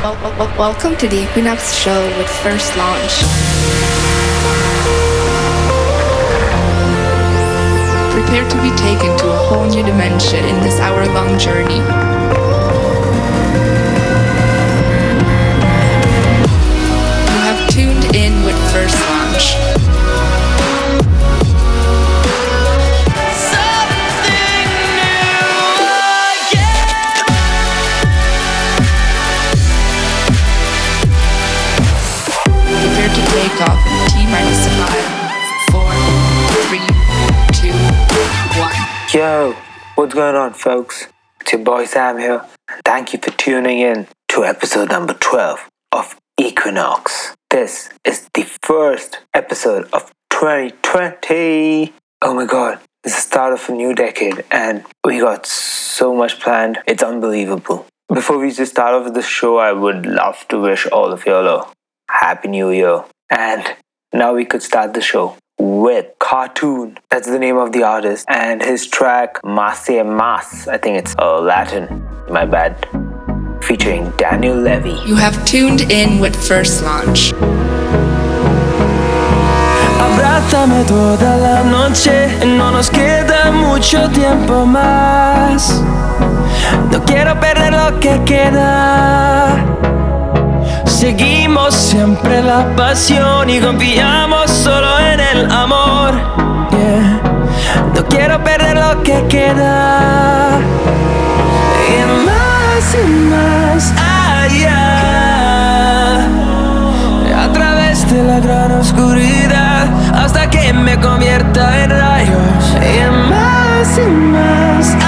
Welcome to the Equinox show with First Launch. Prepare to be taken to a whole new dimension in this hour long journey. You have tuned in with First Launch. Yo, what's going on, folks? It's your boy Sam here. Thank you for tuning in to episode number 12 of Equinox. This is the first episode of 2020. Oh my god, it's the start of a new decade, and we got so much planned. It's unbelievable. Before we just start off the show, I would love to wish all of y'all a Happy New Year. And now we could start the show with Cartoon. That's the name of the artist. And his track Más y Más, I think it's uh, Latin, my bad, featuring Daniel Levi. You have tuned in with First Launch. Abrázame toda la noche, no nos queda mucho tiempo más. No quiero perder lo que queda. Seguimos siempre la pasión y confiamos solo en el amor. No quiero perder lo que queda. Y más y más allá. A través de la gran oscuridad hasta que me convierta en rayos. Y más y más allá.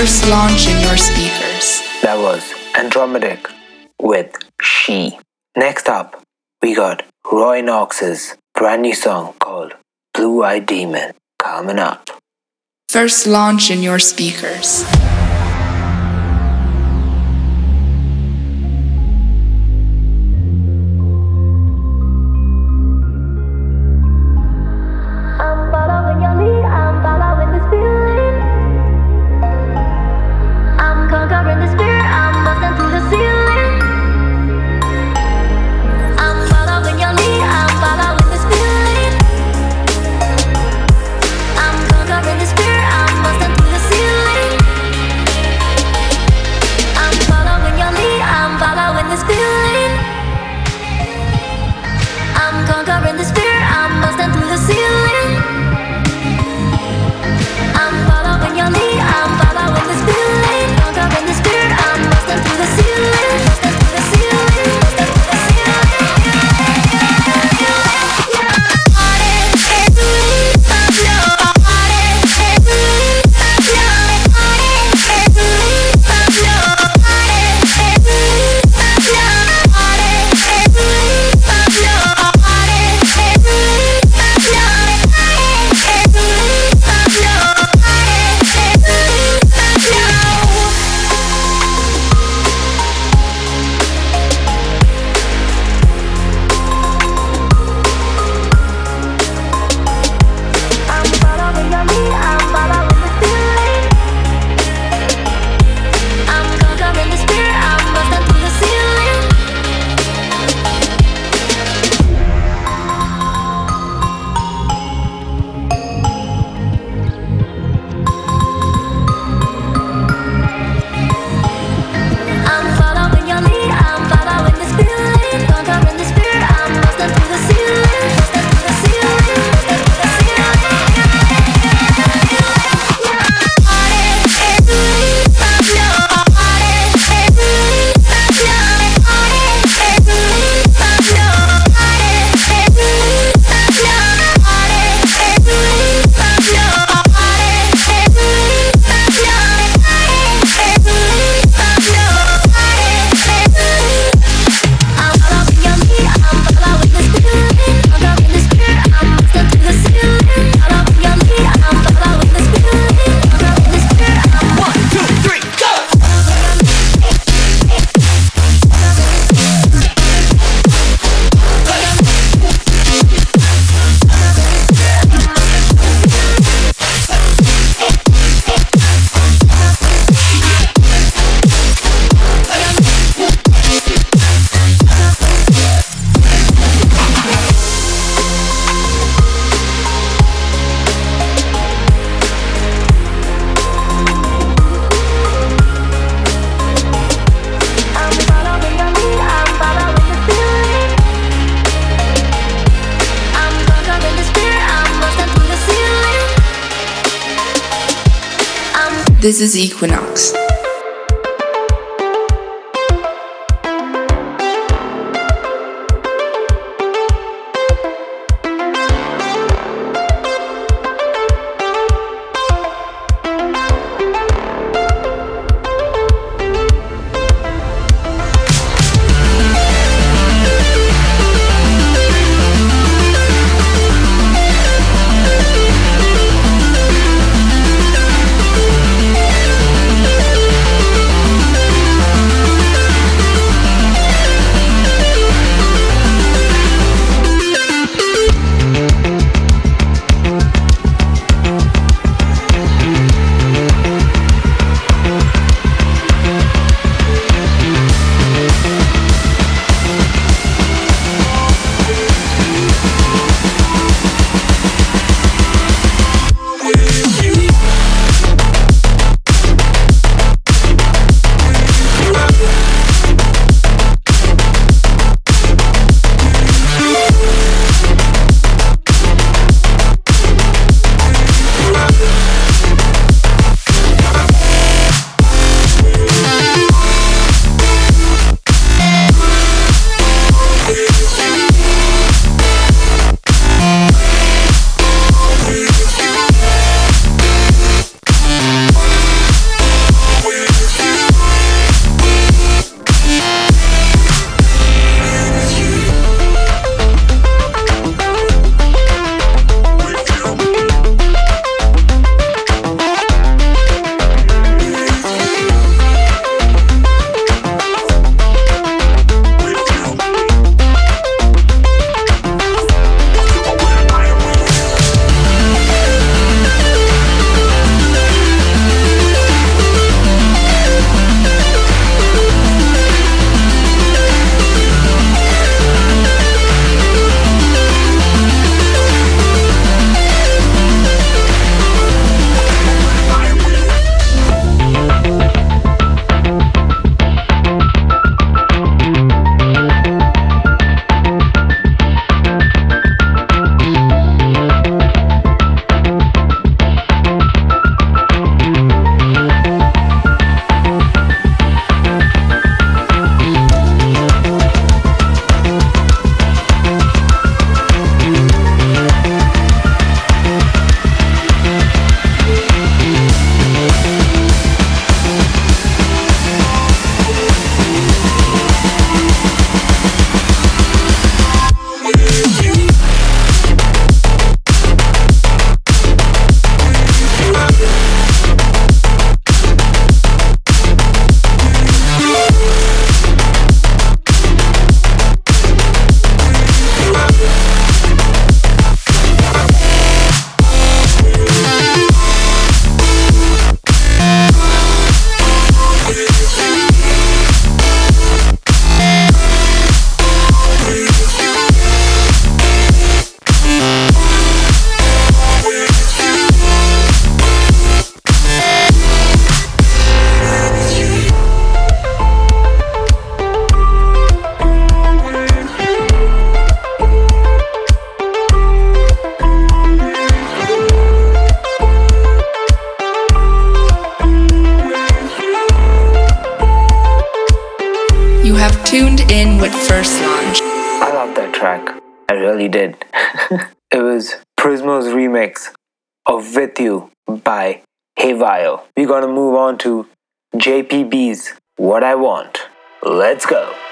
First launch in your speakers. That was Andromedik with She. Next up, we got Roy Knox's brand new song called Blue Eyed Demon coming up. First launch in your speakers. Is Equinox. What I Want. Let's go.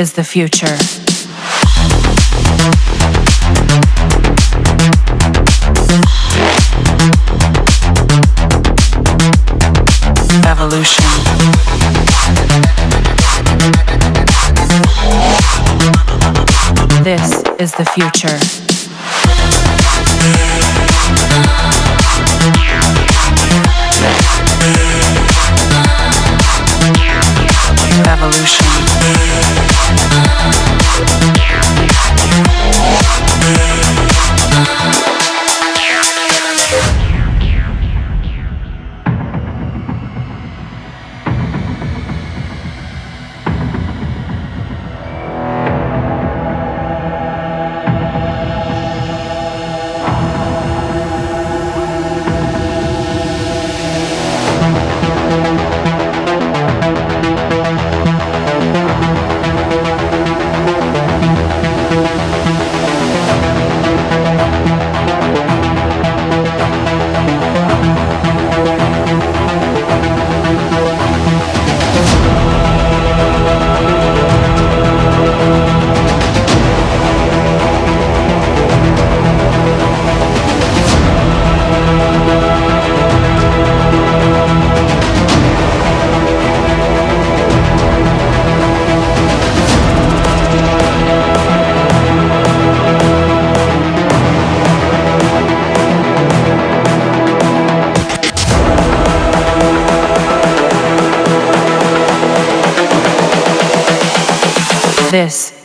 Is the future. Evolution. This is the future.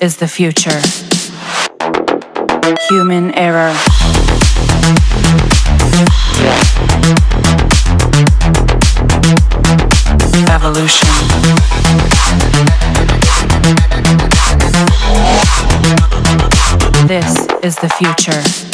Is the future. Human error. Evolution. This is the future.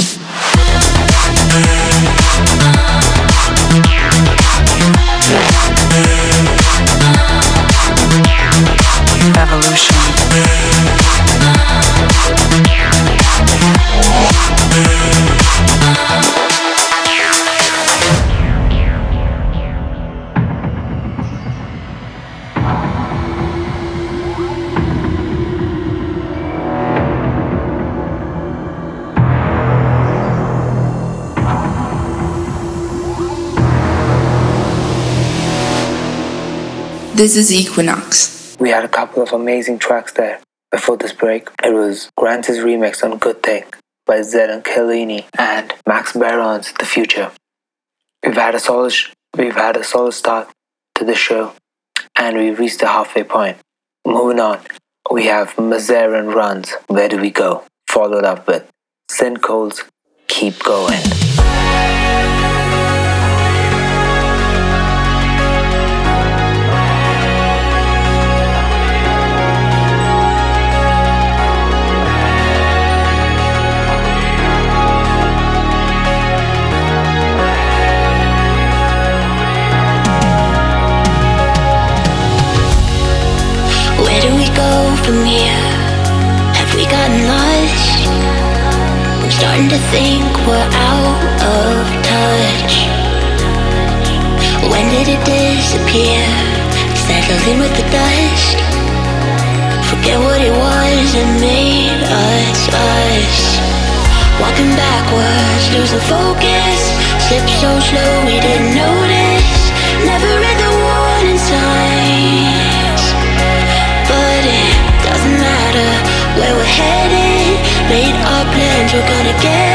This is Equinox. We had a couple of amazing tracks there. Before this break, it was Grant's remix on Good Thing by Zedd and Kehlani and Max Baron's The Future. We've had a solid we've had a solid start to the show and we've reached the halfway point. Moving on, we have Mazarin Runs, Where Do We Go? Followed up with Sincole's Keep Going. From here? Have we gotten lost? I'm starting to think we're out of touch. When did it disappear? Settle in with the dust. Forget what it was that made us us. Walking backwards, losing focus. Slip so slow we headed. Made our plans, we're gonna get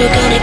we're gonna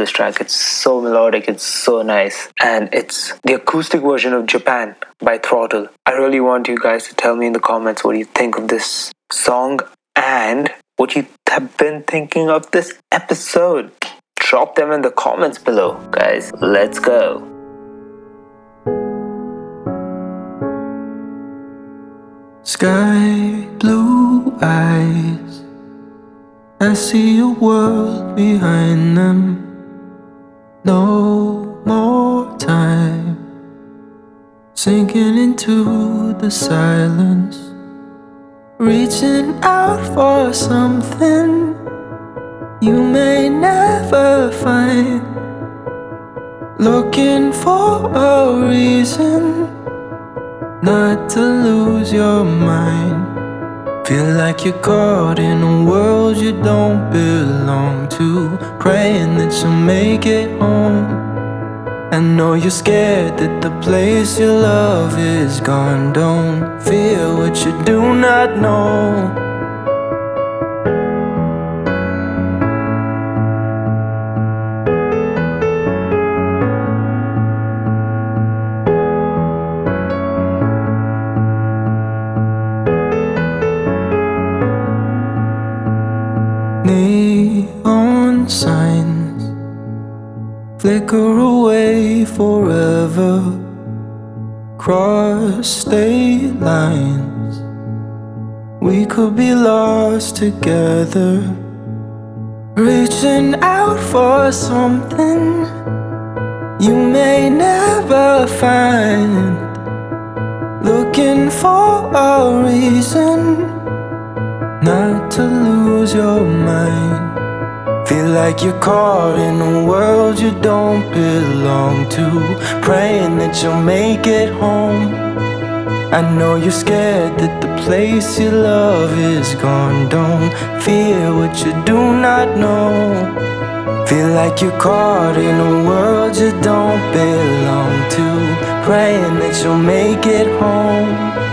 this track. It's so melodic, it's so nice, and it's the acoustic version of Japan by Throttle. I really want you guys to tell me in the comments what you think of this song and what you have been thinking of this episode. Drop them in the comments below, guys. Let's go. Sky blue eyes. I see a world behind them. No more time. Sinking into the silence. Reaching out for something you may never find. Looking for a reason not to lose your mind. Feel like you're caught in a world you don't belong to. Praying that you'll make it home. I know you're scared that the place you love is gone. Don't fear what you do not know. Flicker away forever. Cross state lines, we could be lost together. Reaching out for something you may never find. Looking for a reason not to lose your mind. Feel like you're caught in a world you don't belong to. Praying that you'll make it home. I know you're scared that the place you love is gone. Don't fear what you do not know. Feel like you're caught in a world you don't belong to. Praying that you'll make it home.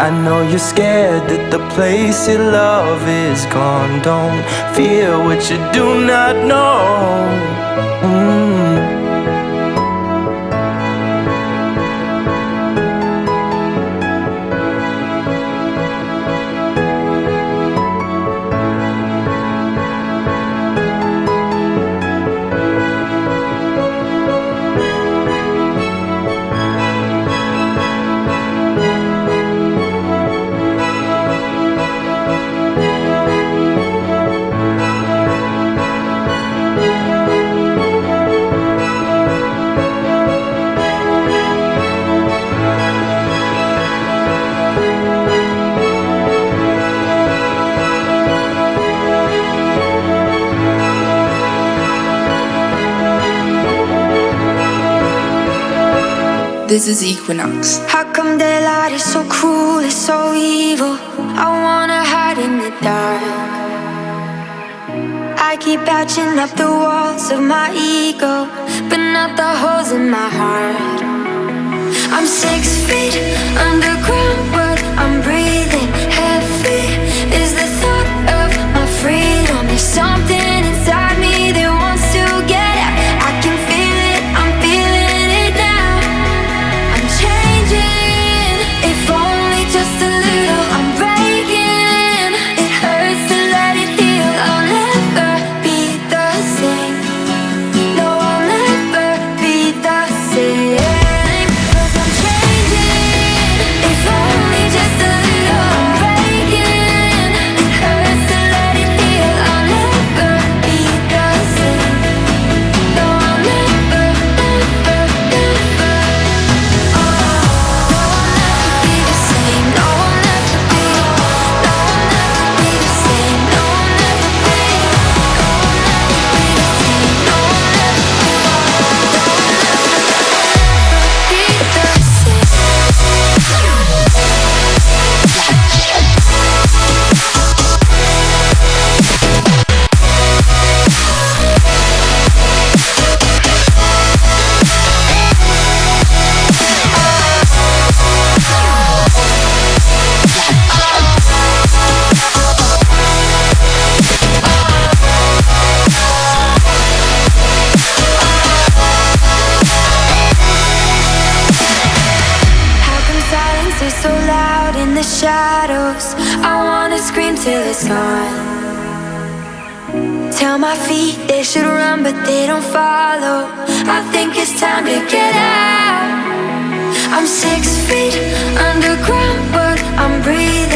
I know you're scared that the place you love is gone. Don't fear what you do not know. Mm. This is Equinox. How come daylight is so cruel, it's so evil? I wanna hide in the dark. I keep patching up the walls of my ego, but not the holes in my heart. I'm six feet underground, but I'm breathing heavy. Is the thought of my freedom? There's something my feet they should run, but they don't follow. I think it's time to get out. I'm six feet underground, but I'm breathing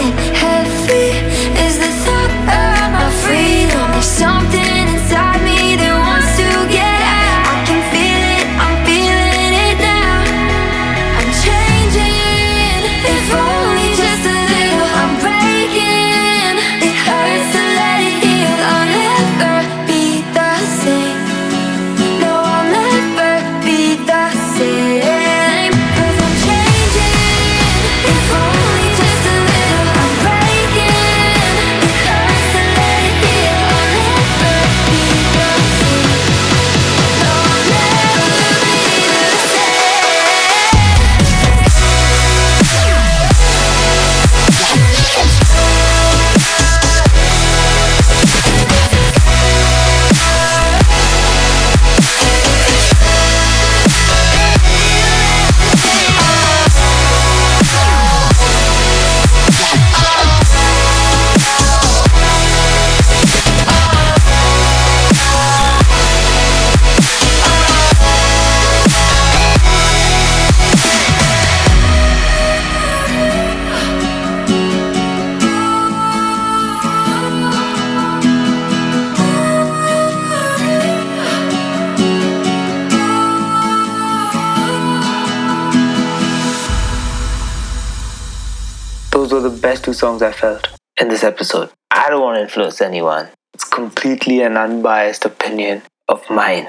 songs I felt in this episode. I don't want to influence anyone. It's completely an unbiased opinion of mine.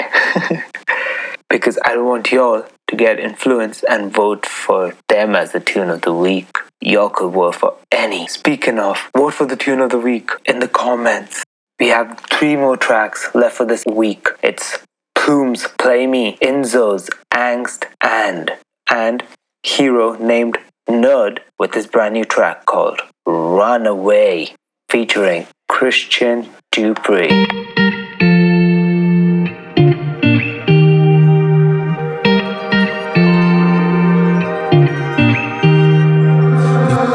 because I don't want y'all to get influenced and vote for them as the tune of the week. Y'all could vote for any. Speaking of, vote for the tune of the week in the comments. We have three more tracks left for this week. It's Plume's Play Me, Inzo's Angst, and and Hero named Nerd with his brand new track called Runaway featuring Christian Dupree.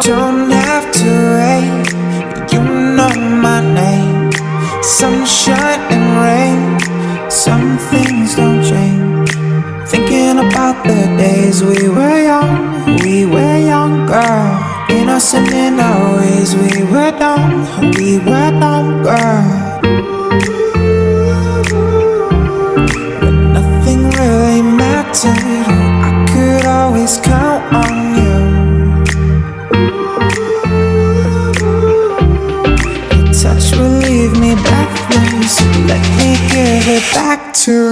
don't have to wait. You know my name. Sunshine and rain. Some things don't change. Thinking about the days we were young, we were younger. Innocent in our ways, we were dumb, we were dumb, girl. But nothing really mattered. I could always count on you. Your touch will leave me breathless. Let me give it back to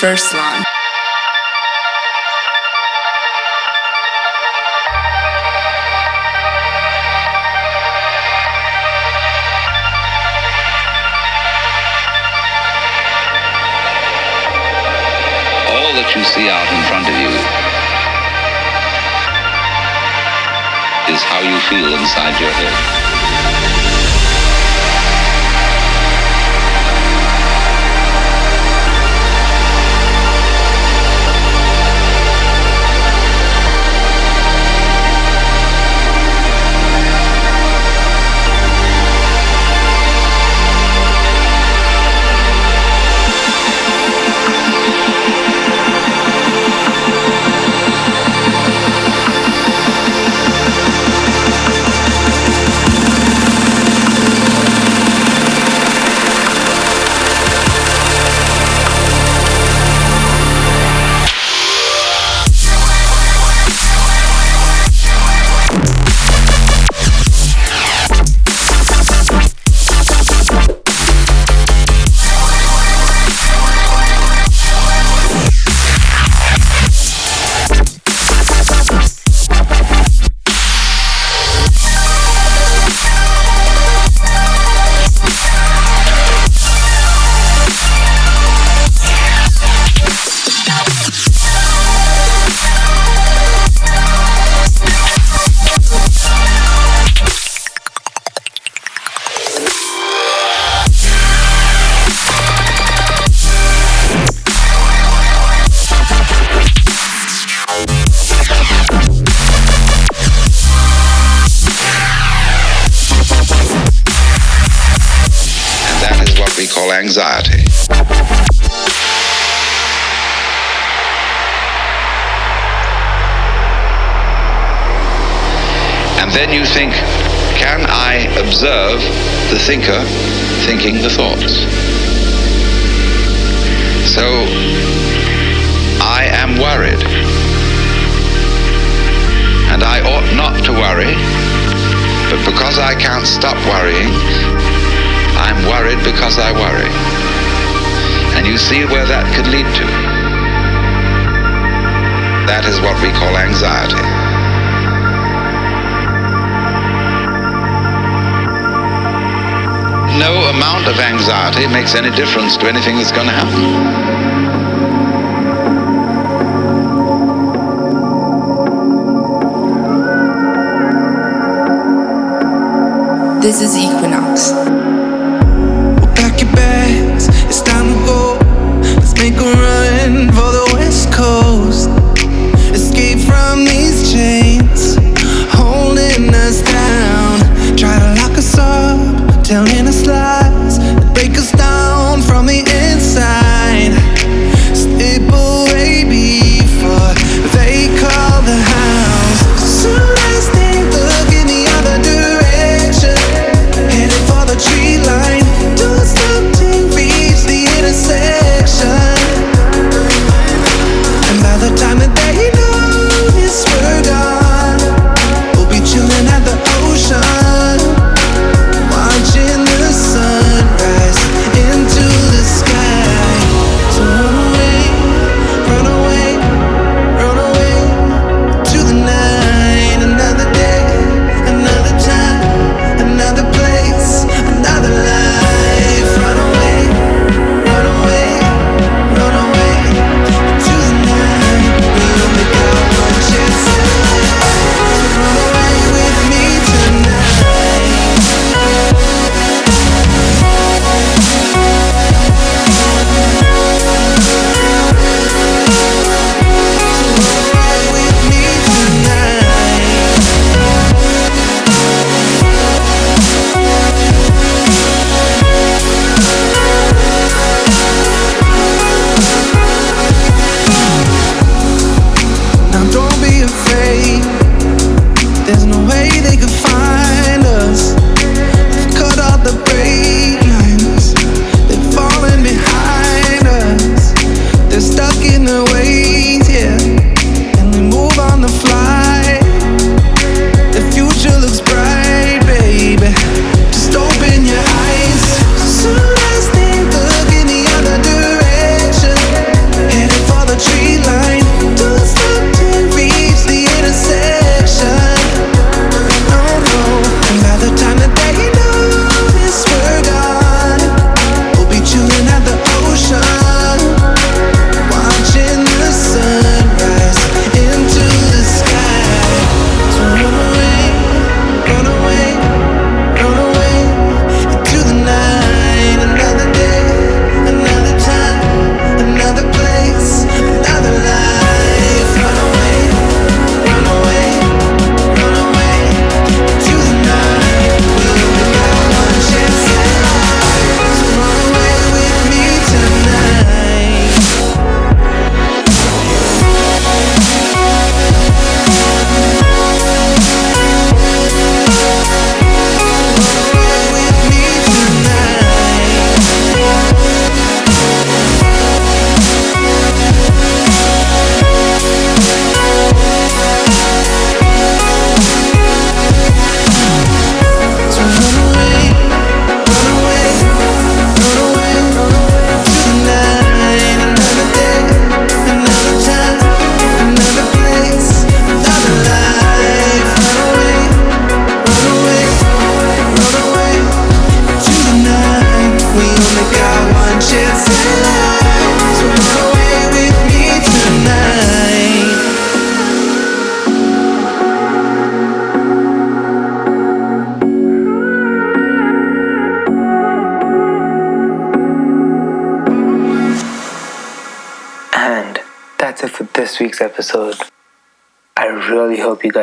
First Launch. all that you see out in front of you is how you feel inside your head. Think, can I observe the thinker thinking the thoughts? So I am worried. And I ought not to worry, but because I can't stop worrying, I'm worried because I worry. And you see where that could lead to. That is what we call anxiety. No amount of anxiety makes any difference to anything that's going to happen. This is Equinox. Pack your bags, it's time to go. Let's make a run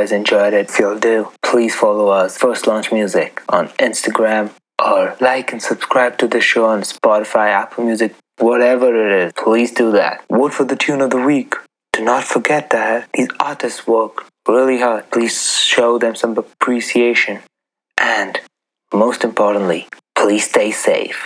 guys enjoyed it. You do, please follow us, First Launch Music, on Instagram or like and subscribe to the show on Spotify, Apple Music, whatever it is. Please do that. Vote for the tune of the week. Do not forget that these artists work really hard. Please show them some appreciation. And most importantly, please stay safe.